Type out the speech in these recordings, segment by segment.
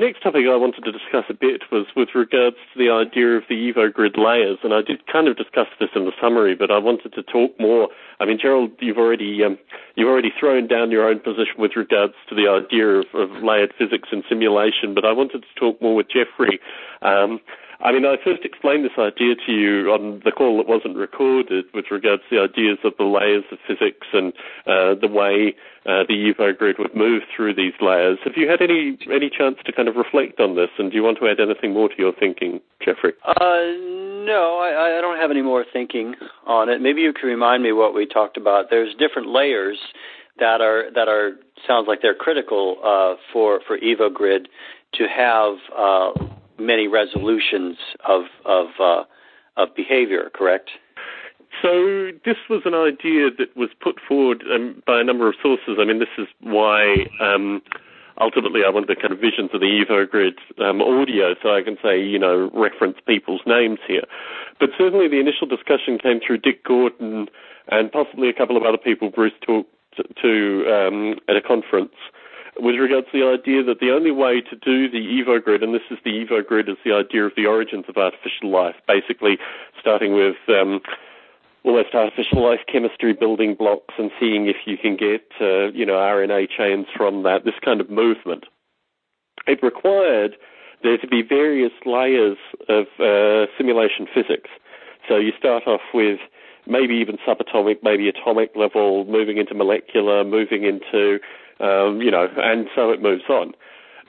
next topic I wanted to discuss a bit was with regards to the idea of the EvoGrid layers, and I did kind of discuss this in the summary, but I wanted to talk more. I mean, Gerald, you've already um, you've already thrown down your own position with regards to the idea of, of layered physics and simulation, but I wanted to talk more with Jeffrey. Um, I mean, I first explained this idea to you on the call that wasn't recorded with regards to the ideas of the layers of physics and uh, the way uh, the Evo grid would move through these layers. Have you had any any chance to kind of reflect on this? And do you want to add anything more to your thinking, Jeffrey? Uh, no, I, I don't have any more thinking on it. Maybe you can remind me what we talked about. There's different layers that are that are sounds like they're critical uh, for for EvoGrid to have uh, many resolutions of of uh, of behavior. Correct. So this was an idea that was put forward um, by a number of sources. I mean, this is why um, ultimately I wanted the kind of visions of the EvoGrid um, audio, so I can say, you know, reference people's names here. But certainly the initial discussion came through Dick Gordon and possibly a couple of other people Bruce talked to um, at a conference with regards to the idea that the only way to do the EvoGrid, and this is the EvoGrid is the idea of the origins of artificial life, basically starting with um, almost artificial life chemistry building blocks and seeing if you can get, uh, you know, RNA chains from that, this kind of movement. It required there to be various layers of uh, simulation physics. So you start off with maybe even subatomic, maybe atomic level, moving into molecular, moving into um, you know, and so it moves on.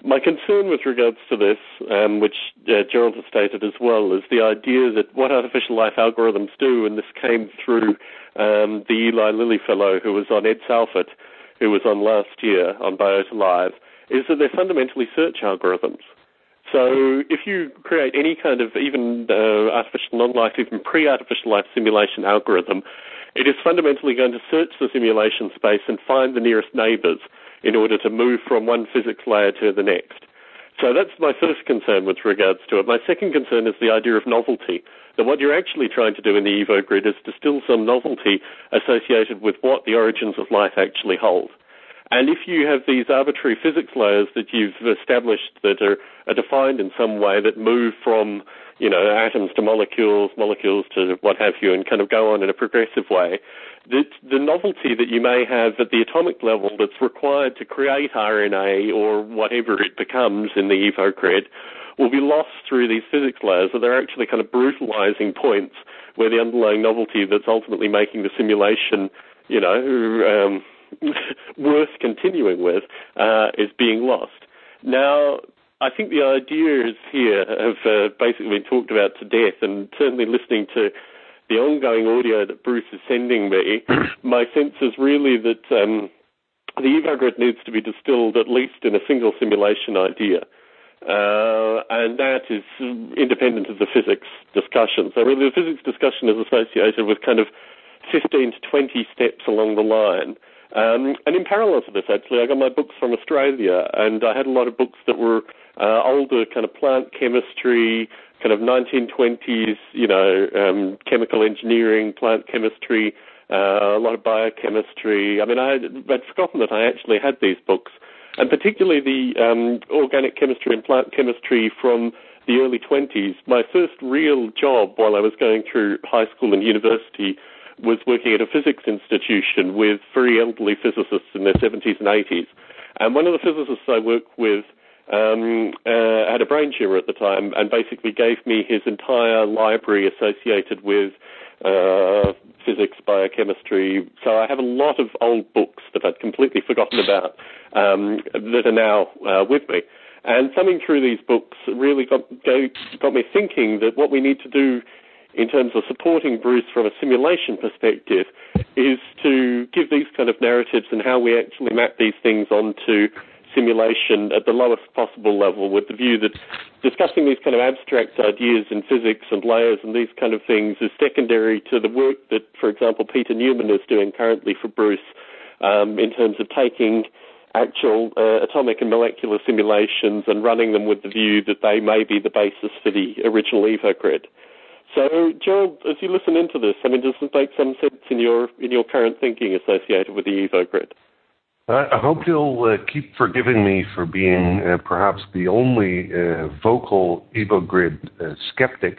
My concern with regards to this, um, which uh, Gerald has stated as well, is the idea that what artificial life algorithms do, and this came through um, the Eli Lilly fellow who was on Ed Salford, who was on last year on Biota Live, is that they're fundamentally search algorithms. So if you create any kind of even uh, artificial non-life, even pre-artificial life simulation algorithm, it is fundamentally going to search the simulation space and find the nearest neighbors in order to move from one physics layer to the next. So that's my first concern with regards to it. My second concern is the idea of novelty. That what you're actually trying to do in the Evo grid is distill some novelty associated with what the origins of life actually hold. And if you have these arbitrary physics layers that you've established that are, are defined in some way that move from you know, atoms to molecules, molecules to what have you, and kind of go on in a progressive way. The, the novelty that you may have at the atomic level that's required to create RNA or whatever it becomes in the Evo grid will be lost through these physics layers, so they're actually kind of brutalizing points where the underlying novelty that's ultimately making the simulation, you know, um, worth continuing with uh, is being lost. Now, I think the ideas here have uh, basically been talked about to death, and certainly listening to the ongoing audio that Bruce is sending me, my sense is really that um, the EvoGrid needs to be distilled at least in a single simulation idea. Uh, and that is independent of the physics discussion. So really the physics discussion is associated with kind of 15 to 20 steps along the line. Um, and in parallel to this, actually, I got my books from Australia, and I had a lot of books that were uh, older kind of plant chemistry, kind of 1920s, you know, um, chemical engineering, plant chemistry, uh, a lot of biochemistry. I mean, I had, I'd forgotten that I actually had these books, and particularly the um, organic chemistry and plant chemistry from the early 20s. My first real job while I was going through high school and university was working at a physics institution with very elderly physicists in their 70s and 80s. And one of the physicists I worked with um, uh, had a brain tumor at the time and basically gave me his entire library associated with uh, physics, biochemistry. So I have a lot of old books that I'd completely forgotten about um, that are now uh, with me. And thumbing through these books really got, got me thinking that what we need to do in terms of supporting Bruce from a simulation perspective is to give these kind of narratives and how we actually map these things onto simulation at the lowest possible level with the view that discussing these kind of abstract ideas in physics and layers and these kind of things is secondary to the work that, for example, Peter Newman is doing currently for Bruce um, in terms of taking actual uh, atomic and molecular simulations and running them with the view that they may be the basis for the original EvoGrid. So, Gerald, as you listen into this, I mean, does this make some sense in your in your current thinking associated with the Evo EvoGrid? I hope you'll uh, keep forgiving me for being uh, perhaps the only uh, vocal EvoGrid uh, skeptic,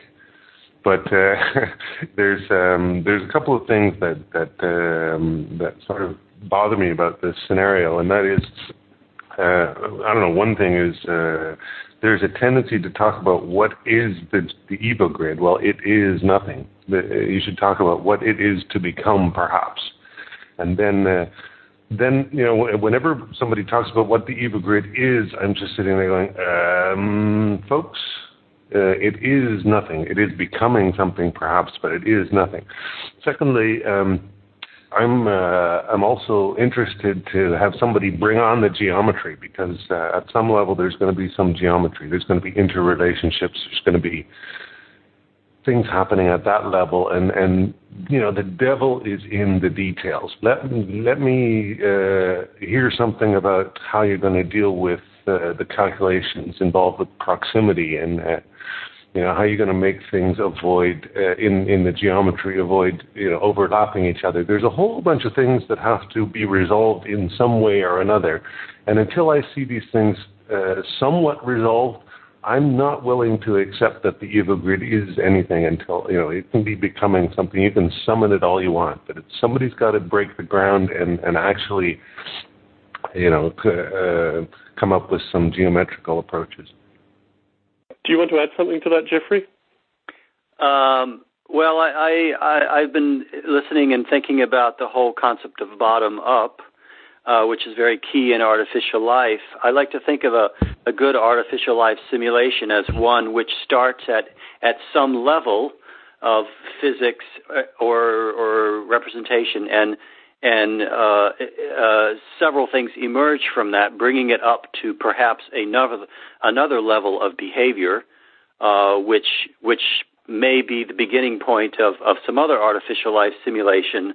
but uh, there's um, there's a couple of things that that um, that sort of bother me about this scenario, and that is, uh, I don't know. One thing is there's a tendency to talk about what is the the EvoGrid. Well, it is nothing. You should talk about what it is to become, perhaps, and then then you know whenever somebody talks about what the EvoGrid is, I'm just sitting there going, um, folks, uh, it is nothing. It is becoming something perhaps, but it is nothing. Secondly, um, I'm uh, I'm also interested to have somebody bring on the geometry because uh, at some level there's going to be some geometry. There's going to be interrelationships. There's going to be things happening at that level, and and you know the devil is in the details. Let let me uh, hear something about how you're going to deal with uh, the calculations involved with proximity and. You know how are you're going to make things avoid uh, in in the geometry avoid you know overlapping each other there's a whole bunch of things that have to be resolved in some way or another and until i see these things uh, somewhat resolved I'm not willing to accept that the EvoGrid is anything until you know it can be becoming something. You can summon it all you want, but it's, somebody's got to break the ground and and actually, you know, uh, come up with some geometrical approaches. Do you want to add something to that, Jeffrey? Um, well, I, I, I've been listening and thinking about the whole concept of bottom up uh, which is very key in artificial life. I like to think of a, a good artificial life simulation as one which starts at, at some level of physics uh, or, or representation and and uh, uh, several things emerge from that, bringing it up to perhaps another another level of behavior, uh, which which may be the beginning point of, of some other artificial life simulation.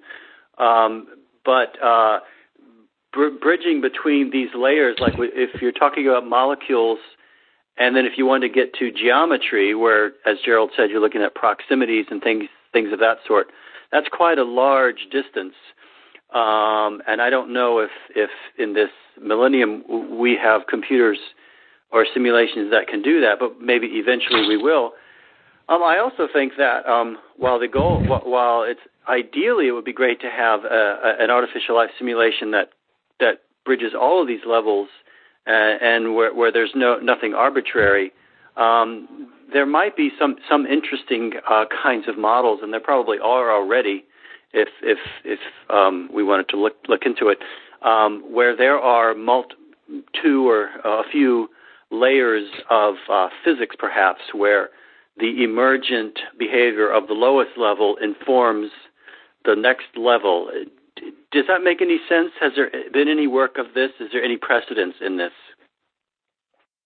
Um, but uh, br- bridging between these layers, like if you're talking about molecules, and then if you want to get to geometry, where, as Gerald said, you're looking at proximities and things things of that sort, that's quite a large distance. Um, and I don't know if if in this millennium we have computers or simulations that can do that, but maybe eventually we will. Um, I also think that um, while the goal, while it's ideally it would be great to have a, a, an artificial life simulation that that bridges all of these levels uh, and where, where there's no nothing arbitrary. Um, there might be some some interesting uh, kinds of models, and there probably are already, if if if um, we wanted to look look into it, um, where there are two or a few layers of uh, physics, perhaps, where the emergent behavior of the lowest level informs the next level does that make any sense? Has there been any work of this? Is there any precedence in this?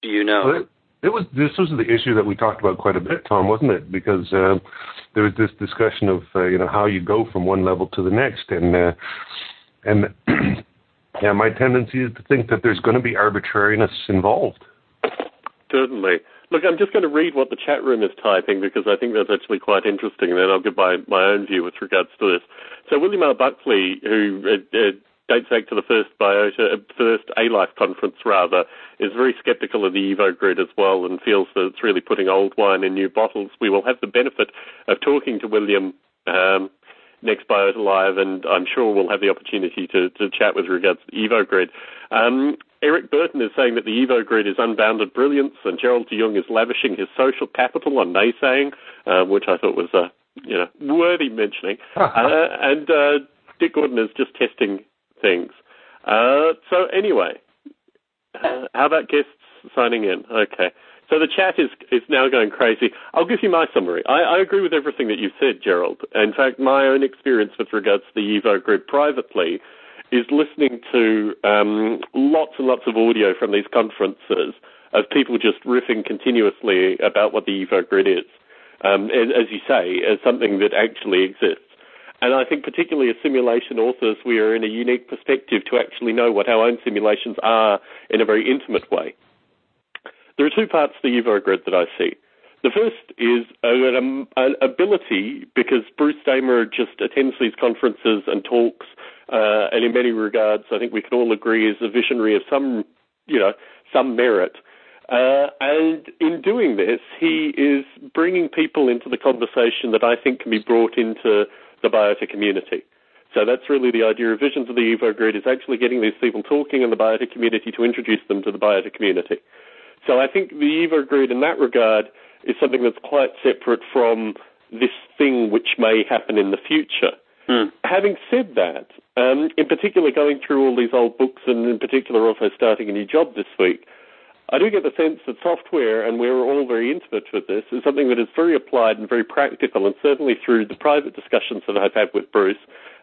Do you know? It was this was the issue that we talked about quite a bit, Tom, wasn't it? Because uh, there was this discussion of uh, you know how you go from one level to the next, and uh, and yeah, my tendency is to think that there's going to be arbitrariness involved. Certainly. Look, I'm just going to read what the chat room is typing because I think that's actually quite interesting, and then I'll give my, my own view with regards to this. So William R. Buckley, who uh, uh, dates back to the first biota, uh, first A-Life conference rather, is very sceptical of the EvoGrid as well and feels that it's really putting old wine in new bottles. We will have the benefit of talking to William um, next Biota Live, and I'm sure we'll have the opportunity to, to chat with regards to the EvoGrid. Um, Eric Burton is saying that the EvoGrid is unbounded brilliance, and Gerald de Jong is lavishing his social capital on naysaying, uh, which I thought was a uh, you know worthy mentioning. uh, and uh, Dick Gordon is just testing things. Uh, so anyway, uh, how about guests signing in? Okay. So the chat is is now going crazy. I'll give you my summary. I, I agree with everything that you've said, Gerald. In fact, my own experience with regards to the EvoGrid privately is listening to um, lots and lots of audio from these conferences of people just riffing continuously about what the EvoGrid is. Um, as you say, as something that actually exists. And I think particularly as simulation authors, we are in a unique perspective to actually know what our own simulations are in a very intimate way. There are two parts to the EvoGrid that I see. The first is an, an ability, because Bruce Damer just attends these conferences and talks uh, and in many regards, I think we can all agree is a visionary of some, you know, some merit. Uh, and in doing this, he is bringing people into the conversation that I think can be brought into the biota community. So that's really the idea of Visions of the Evo Grid is actually getting these people talking in the biota community to introduce them to the biota community. So I think the Evo Grid in that regard is something that's quite separate from this thing which may happen in the future. Mm. Having said that, um, in particular going through all these old books and in particular also starting a new job this week, I do get the sense that software, and we're all very intimate with this, is something that is very applied and very practical, and certainly through the private discussions that I've had with Bruce,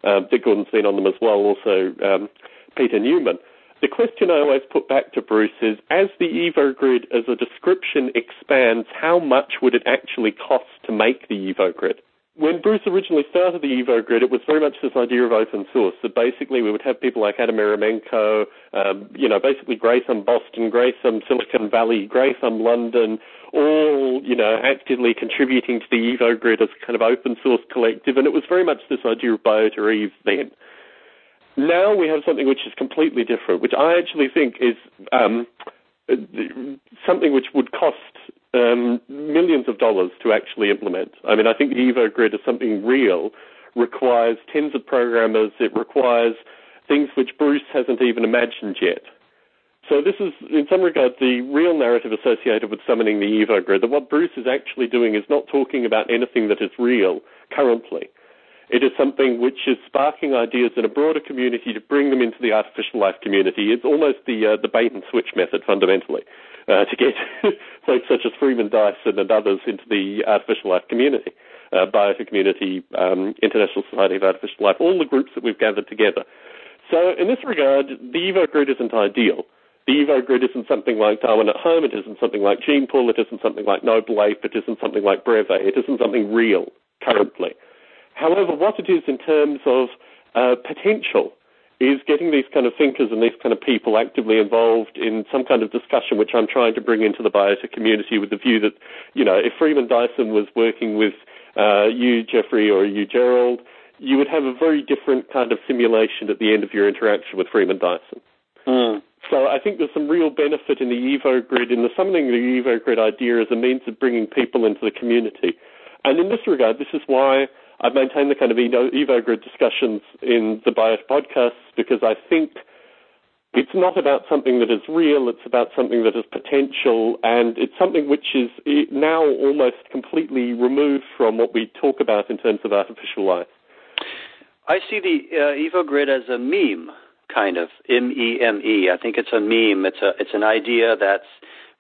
um, Dick Gordon's been on them as well, also um, Peter Newman. The question I always put back to Bruce is, as the Evo Grid as a description expands, how much would it actually cost to make the Evo Grid? When Bruce originally started the Evo Grid, it was very much this idea of open source. That basically we would have people like Adam Ierymenko, um, you know, basically Greythumb Boston, Greythumb Silicon Valley, Greythumb London, all, you know, actively contributing to the Evo Grid as a kind of open source collective. And it was very much this idea of Biota Eve then. Now we have something which is completely different, which I actually think is um, something which would cost um, millions of dollars to actually implement. I mean, I think the Evo Grid is something real, requires tens of programmers, it requires things which Bruce hasn't even imagined yet. So this is, in some regard, the real narrative associated with summoning the Evo Grid, that what Bruce is actually doing is not talking about anything that is real currently. It is something which is sparking ideas in a broader community to bring them into the artificial life community. It's almost the uh, the bait and switch method fundamentally uh, to get folks such as Freeman Dyson and others into the artificial life community, uh, Biota Community, um, International Society of Artificial Life, all the groups that we've gathered together. So in this regard, the Evo Grid isn't ideal. The Evo Grid isn't something like Darwin at Home. It isn't something like GenePool. It isn't something like Noble Ape. It isn't something like Breve. It isn't something real currently. However, what it is in terms of uh, potential is getting these kind of thinkers and these kind of people actively involved in some kind of discussion, which I'm trying to bring into the biota community with the view that, you know, if Freeman Dyson was working with uh, you, Jeffrey, or you, Gerald, you would have a very different kind of simulation at the end of your interaction with Freeman Dyson. Mm. So I think there's some real benefit in the Evo grid, in the summoning the Evo grid idea as a means of bringing people into the community. And in this regard, this is why I've maintained the kind of Evo Grid discussions in the Biota podcasts because I think it's not about something that is real, it's about something that is potential, and it's something which is now almost completely removed from what we talk about in terms of artificial life. I see the uh, Evo Grid as a meme, kind of M E M E. I think it's a meme. It's a it's an idea that's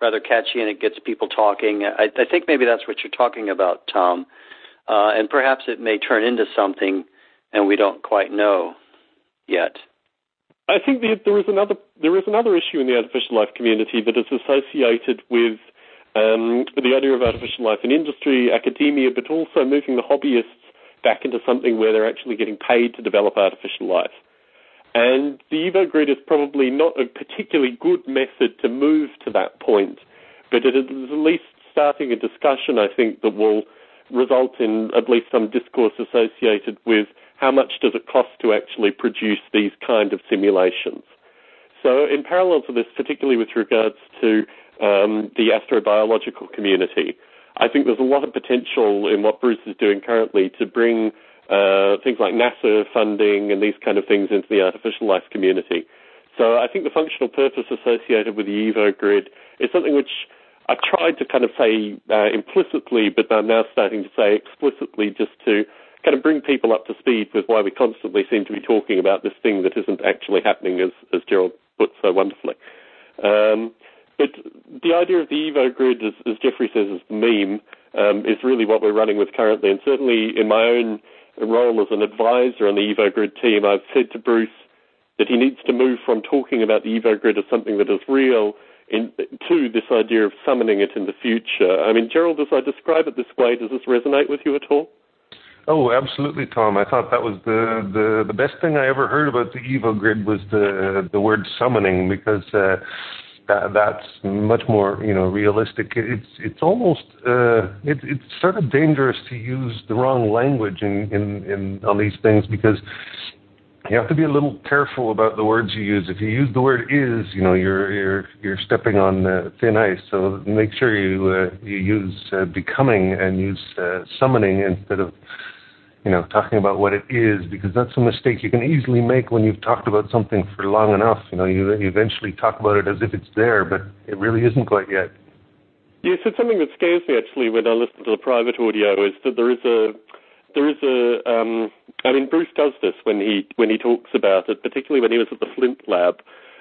rather catchy and it gets people talking. I, I think maybe that's what you're talking about, Tom uh, and perhaps it may turn into something, and we don't quite know yet. I think there is another there is another issue in the artificial life community that is associated with um, the idea of artificial life in industry, academia, but also moving the hobbyists back into something where they're actually getting paid to develop artificial life. And the Evo Grid is probably not a particularly good method to move to that point, but it is at least starting a discussion, I think, that will result in at least some discourse associated with how much does it cost to actually produce these kind of simulations. So, in parallel to this, particularly with regards to um, the astrobiological community, I think there's a lot of potential in what Bruce is doing currently to bring uh, things like NASA funding and these kind of things into the artificial life community. So I think the functional purpose associated with the Evo grid is something which I tried to kind of say uh, implicitly, but I'm now starting to say explicitly just to kind of bring people up to speed with why we constantly seem to be talking about this thing that isn't actually happening, as, as Gerald put so wonderfully. Um, but the idea of the Evo grid, as, as Jeffrey says, is the meme, um, is really what we're running with currently. And certainly in my own role as an advisor on the Evo grid team, I've said to Bruce that he needs to move from talking about the Evo grid as something that is real in, to this idea of summoning it in the future. I mean, Gerald, as I describe it this way, does this resonate with you at all? Oh, absolutely, Tom. I thought that was the, the, the best thing I ever heard about the Evo Grid was the the word summoning because uh, that that's much more you know realistic. It's it's almost uh, it, it's sort of dangerous to use the wrong language in, in, in on these things because you have to be a little careful about the words you use. If you use the word "is," you know you're you're you're stepping on uh, thin ice. So make sure you uh, you use uh, becoming and use uh, summoning instead of you know talking about what it is, because that's a mistake you can easily make when you've talked about something for long enough. You know, you, you eventually talk about it as if it's there, but it really isn't quite yet. Yes, it's something that scares me actually when I listen to the private audio is that there is a there is a um, I mean Bruce does this when he when he talks about it, particularly when he was at the Flint lab.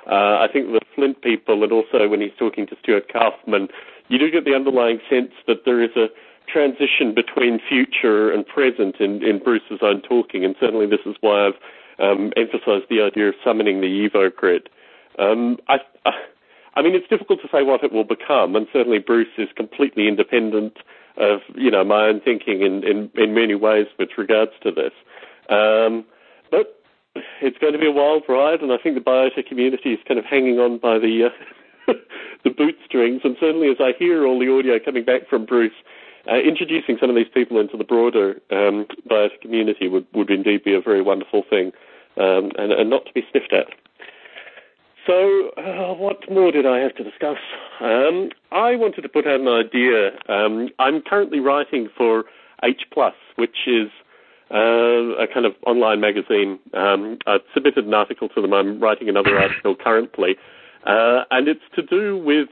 Uh, I think the Flint people, and also when he's talking to Stuart Kauffman, you do get the underlying sense that there is a transition between future and present in, in Bruce's own talking, and certainly this is why I've um, emphasised the idea of summoning the Evo grid. Um, I, I I mean, it's difficult to say what it will become, and certainly Bruce is completely independent of you know my own thinking in in, in many ways with regards to this. Um, but it's going to be a wild ride, and I think the biotech community is kind of hanging on by the uh, the bootstrings. And certainly, as I hear all the audio coming back from Bruce, uh, introducing some of these people into the broader um, biota community would would indeed be a very wonderful thing, um, and, and not to be sniffed at. So, uh, what more did I have to discuss? Um, I wanted to put out an idea. Um, I'm currently writing for H Plus, which is uh, a kind of online magazine. Um, I've submitted an article to them. I'm writing another article currently, uh, and it's to do with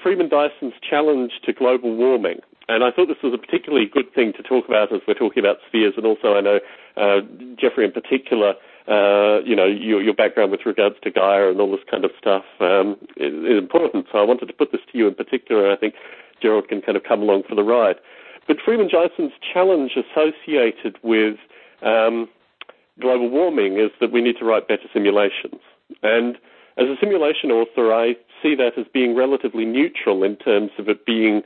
Freeman Dyson's challenge to global warming. And I thought this was a particularly good thing to talk about as we're talking about spheres, and also I know uh, Jeffrey in particular uh, you know, your, your, background with regards to Gaia and all this kind of stuff um, is, is, important. So I wanted to put this to you in particular. I think Gerald can kind of come along for the ride. But Freeman Dyson's challenge associated with um, global warming is that we need to write better simulations. And as a simulation author, I see that as being relatively neutral in terms of it being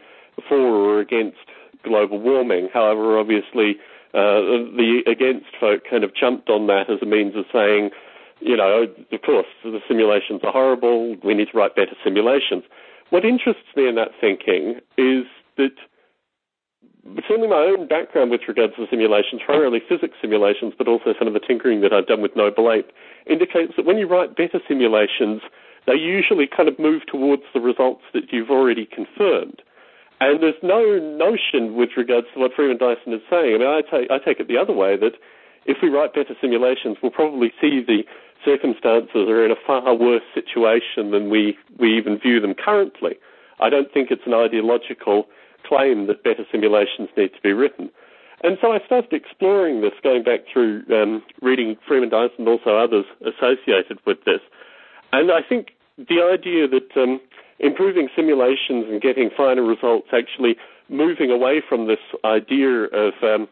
for or against global warming. However, obviously, uh, the against folk kind of jumped on that as a means of saying, you know, of course, the simulations are horrible, we need to write better simulations. What interests me in that thinking is that certainly my own background with regards to simulations, primarily physics simulations, but also some of the tinkering that I've done with Noble Ape, indicates that when you write better simulations, they usually kind of move towards the results that you've already confirmed. And there's no notion with regards to what Freeman Dyson is saying. I mean, I take, I take it the other way that if we write better simulations, we'll probably see the circumstances are in a far worse situation than we, we even view them currently. I don't think it's an ideological claim that better simulations need to be written. And so I started exploring this, going back through um, reading Freeman Dyson and also others associated with this. And I think the idea that um, improving simulations and getting finer results, actually moving away from this idea of um,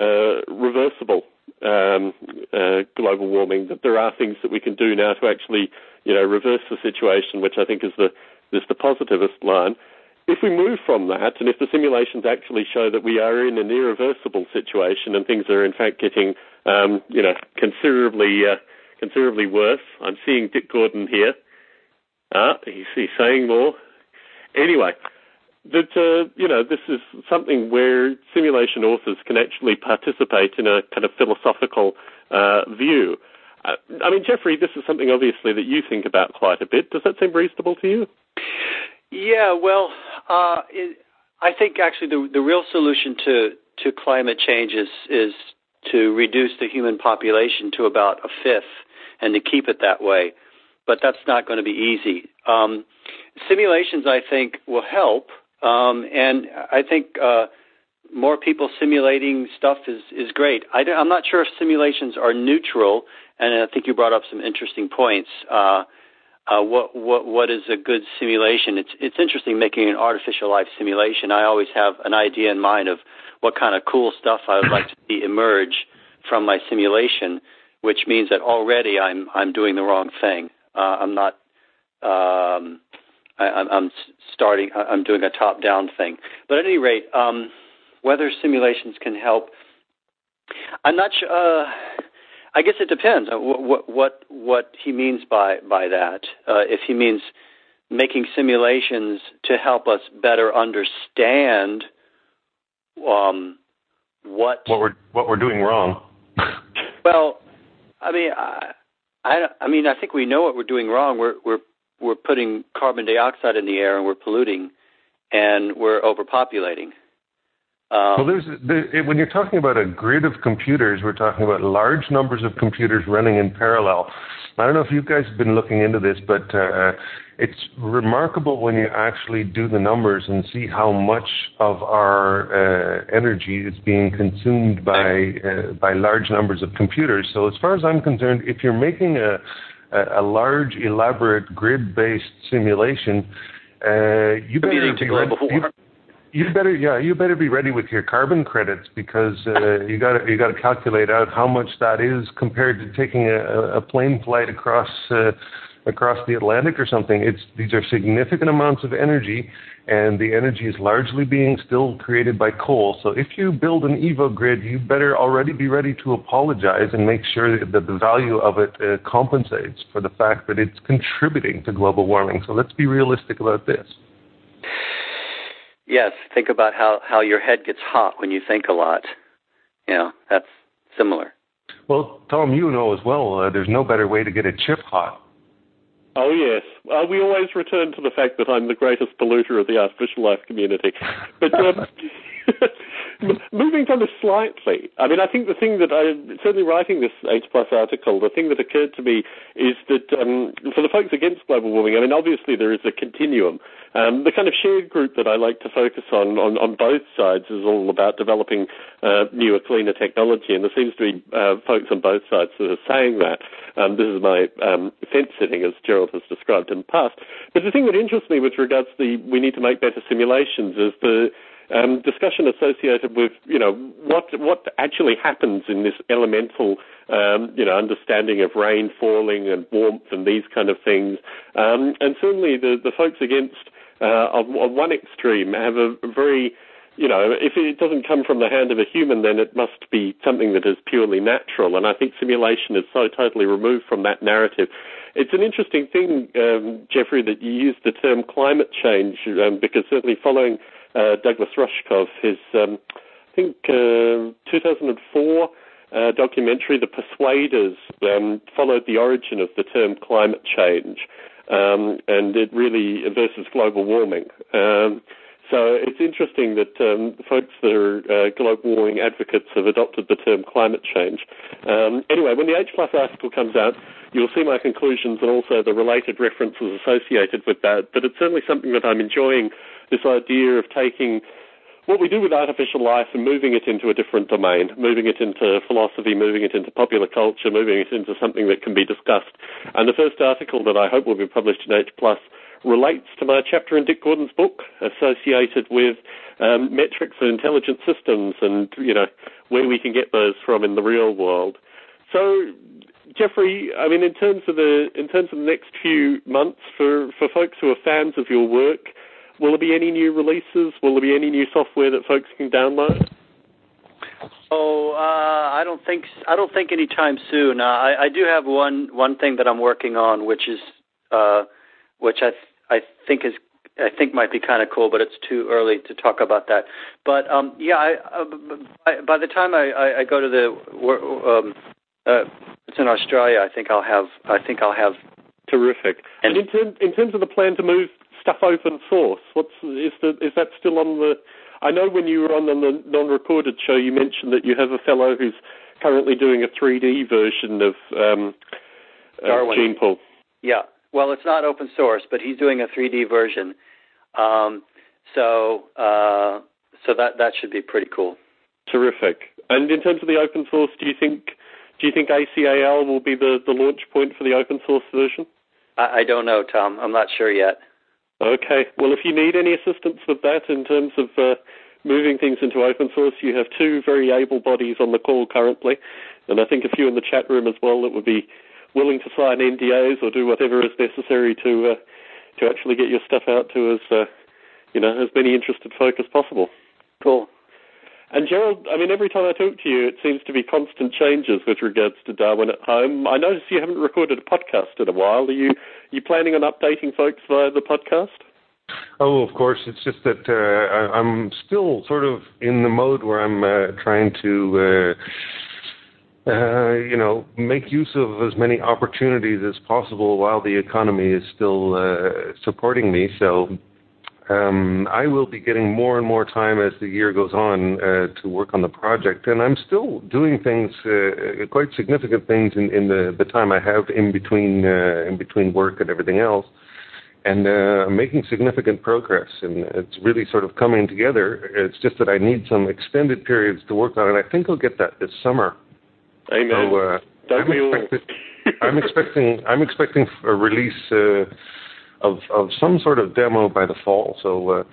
uh, reversible um, uh, global warming, that there are things that we can do now to actually, you know, reverse the situation, which I think is the is the positivist line. If we move from that, and if the simulations actually show that we are in an irreversible situation and things are in fact getting, um, you know, considerably uh, considerably worse, I'm seeing Dick Gordon here. Uh, he's, he's saying more. Anyway, that uh, you know this is something where simulation authors can actually participate in a kind of philosophical uh, view. Uh, I mean, Jeffrey, this is something obviously that you think about quite a bit. Does that seem reasonable to you? Yeah, well, uh, it, I think actually the the real solution to to climate change is is to reduce the human population to about a fifth and to keep it that way but that's not going to be easy. Um, simulations, I think, will help, um, and I think uh, more people simulating stuff is is great. I am not sure if simulations are neutral, and I think you brought up some interesting points. Uh, uh, what what what is a good simulation? It's it's interesting making an artificial life simulation. I always have an idea in mind of what kind of cool stuff I would like to see emerge from my simulation, which means that already I'm I'm doing the wrong thing. Uh, I'm not. Um, I, am starting. I'm doing a top-down thing. But at any rate, um, whether simulations can help, I'm not sure. Uh, I guess it depends what what what he means by by that. Uh, if he means making simulations to help us better understand um, what what we're what we're doing wrong. well, I mean, I, I, I mean, I think we know what we're doing wrong. We're we're we're putting carbon dioxide in the air and we're polluting, and we're overpopulating. Um, well, there's there, when you're talking about a grid of computers, we're talking about large numbers of computers running in parallel. I don't know if you guys have been looking into this, but uh, it's remarkable when you actually do the numbers and see how much of our uh, energy is being consumed by uh, by large numbers of computers. So as far as I'm concerned, if you're making a a, large, elaborate grid-based simulation, uh, you better be ready. You, you better, yeah, you better be ready with your carbon credits because uh, you got you got to calculate out how much that is compared to taking a, a plane flight across uh, across the Atlantic or something. It's these are significant amounts of energy, and the energy is largely being still created by coal. So if you build an Evo grid, you better already be ready to apologize and make sure that the value of it uh, compensates for the fact that it's contributing to global warming. So let's be realistic about this. Yes, think about how how your head gets hot when you think a lot. You know, that's similar. Well, Tom, you know as well, uh, there's no better way to get a chip hot Oh yes, uh, we always return to the fact that I'm the greatest polluter of the artificial life community. But um, moving from this slightly, I mean, I think the thing that I certainly writing this H plus article, the thing that occurred to me is that um, for the folks against global warming, I mean, obviously there is a continuum. Um, the kind of shared group that I like to focus on, on, on both sides is all about developing uh, newer, cleaner technology, and there seems to be uh, folks on both sides that are saying that. Um, this is my um, fence sitting, as Gerald has described in the past. But the thing that interests me with regards to the we need to make better simulations is the um, discussion associated with you know what what actually happens in this elemental um, you know understanding of rain falling and warmth and these kind of things, um, and certainly the the folks against uh, on, on one extreme have a very you know, if it doesn't come from the hand of a human, then it must be something that is purely natural. And I think simulation is so totally removed from that narrative. It's an interesting thing, um, Jeffrey, that you use the term climate change, um, because certainly following uh, Douglas Rushkoff, his, um, I think, uh, 2004 uh, documentary, The Persuaders, um, followed the origin of the term climate change um, and it really versus global warming. Um, so it's interesting that um, folks that are uh, global warming advocates have adopted the term climate change. Um, anyway, when the H Plus article comes out, you'll see my conclusions and also the related references associated with that. But it's certainly something that I'm enjoying this idea of taking what we do with artificial life and moving it into a different domain, moving it into philosophy, moving it into popular culture, moving it into something that can be discussed. And the first article that I hope will be published in H Plus relates to my chapter in Dick Gordon's book associated with um, metrics and intelligent systems and, you know, where we can get those from in the real world. So, Jeffrey, I mean, in terms of the in terms of the next few months for, for folks who are fans of your work, will there be any new releases? Will there be any new software that folks can download? Oh, uh, I don't think I don't think anytime soon. Uh, I, I do have one one thing that I'm working on, which is uh, which I th- I think is I think might be kind of cool, but it's too early to talk about that. But um, yeah, I, uh, by, by the time I, I, I go to the um, uh, it's in Australia, I think I'll have I think I'll have terrific. And, and in, term, in terms of the plan to move stuff open source? What's is the is that still on the? I know when you were on the non-recorded show, you mentioned that you have a fellow who's currently doing a 3D version of um, Darwin. Gene Pool. Yeah, well, it's not open source, but he's doing a 3D version. Um, so uh, so that that should be pretty cool. Terrific. And in terms of the open source, do you think do you think ACAL will be the, the launch point for the open source version? I, I don't know, Tom. I'm not sure yet. Okay. Well, if you need any assistance with that in terms of uh, moving things into open source, you have two very able bodies on the call currently, and I think a few in the chat room as well that would be willing to sign NDAs or do whatever is necessary to uh, to actually get your stuff out to as uh, you know as many interested folk as possible. And Gerald, I mean, every time I talk to you, it seems to be constant changes with regards to Darwin at home. I notice you haven't recorded a podcast in a while. Are you are you planning on updating folks via the podcast? Oh, of course. It's just that uh, I'm still sort of in the mode where I'm uh, trying to. Uh, uh, you know, make use of as many opportunities as possible while the economy is still uh, supporting me. So um, I will be getting more and more time as the year goes on uh, to work on the project, and I'm still doing things, uh, quite significant things in, in the, the time I have in between uh, in between work and everything else, and uh, making significant progress. And it's really sort of coming together. It's just that I need some extended periods to work on it. I think I'll get that this summer. Amen. So, uh, I'm, expecting, I'm expecting I'm expecting a release. Uh, of of some sort of demo by the fall. So uh,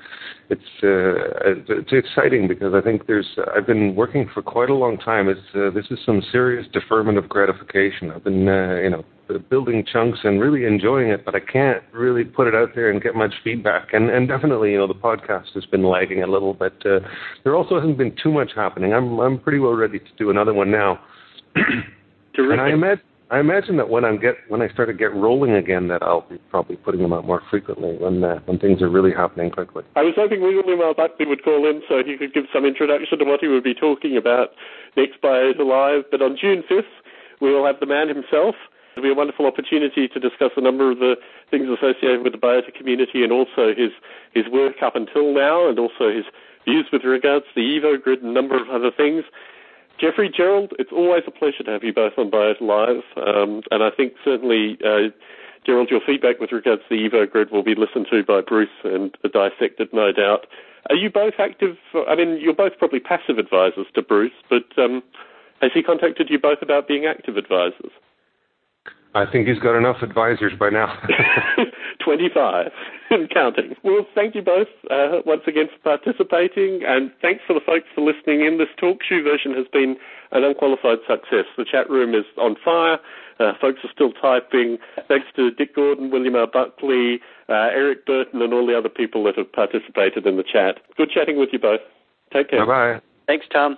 it's uh, it's exciting because I think there's uh, I've been working for quite a long time. It's uh, this is some serious deferment of gratification. I've been uh, you know building chunks and really enjoying it, but I can't really put it out there and get much feedback. And and definitely you know the podcast has been lagging a little, but uh, there also hasn't been too much happening. I'm I'm pretty well ready to do another one now. and I imagine I imagine that when I get when I start to get rolling again, that I'll be probably putting them out more frequently when uh, when things are really happening quickly. I was hoping William L. Buckley would call in so he could give some introduction to what he would be talking about next by Live. But on June 5th, we will have the man himself. It'll be a wonderful opportunity to discuss a number of the things associated with the biota community and also his his work up until now, and also his views with regards to the Evo grid and a number of other things. Jeffrey, Gerald, it's always a pleasure to have you both on Biota Live, um, and I think certainly, uh, Gerald, your feedback with regards to the Evo grid will be listened to by Bruce and dissected, no doubt. Are you both active? I mean, you're both probably passive advisors to Bruce, but um, has he contacted you both about being active advisors? I think he's got enough advisors by now. 25 and counting. Well, thank you both uh, once again for participating, and thanks for the folks for listening in. This talk show version has been an unqualified success. The chat room is on fire. Uh, folks are still typing. Thanks to Dick Gordon, William R. Buckley, uh, Eric Burton, and all the other people that have participated in the chat. Good chatting with you both. Take care. Bye bye. Thanks, Tom.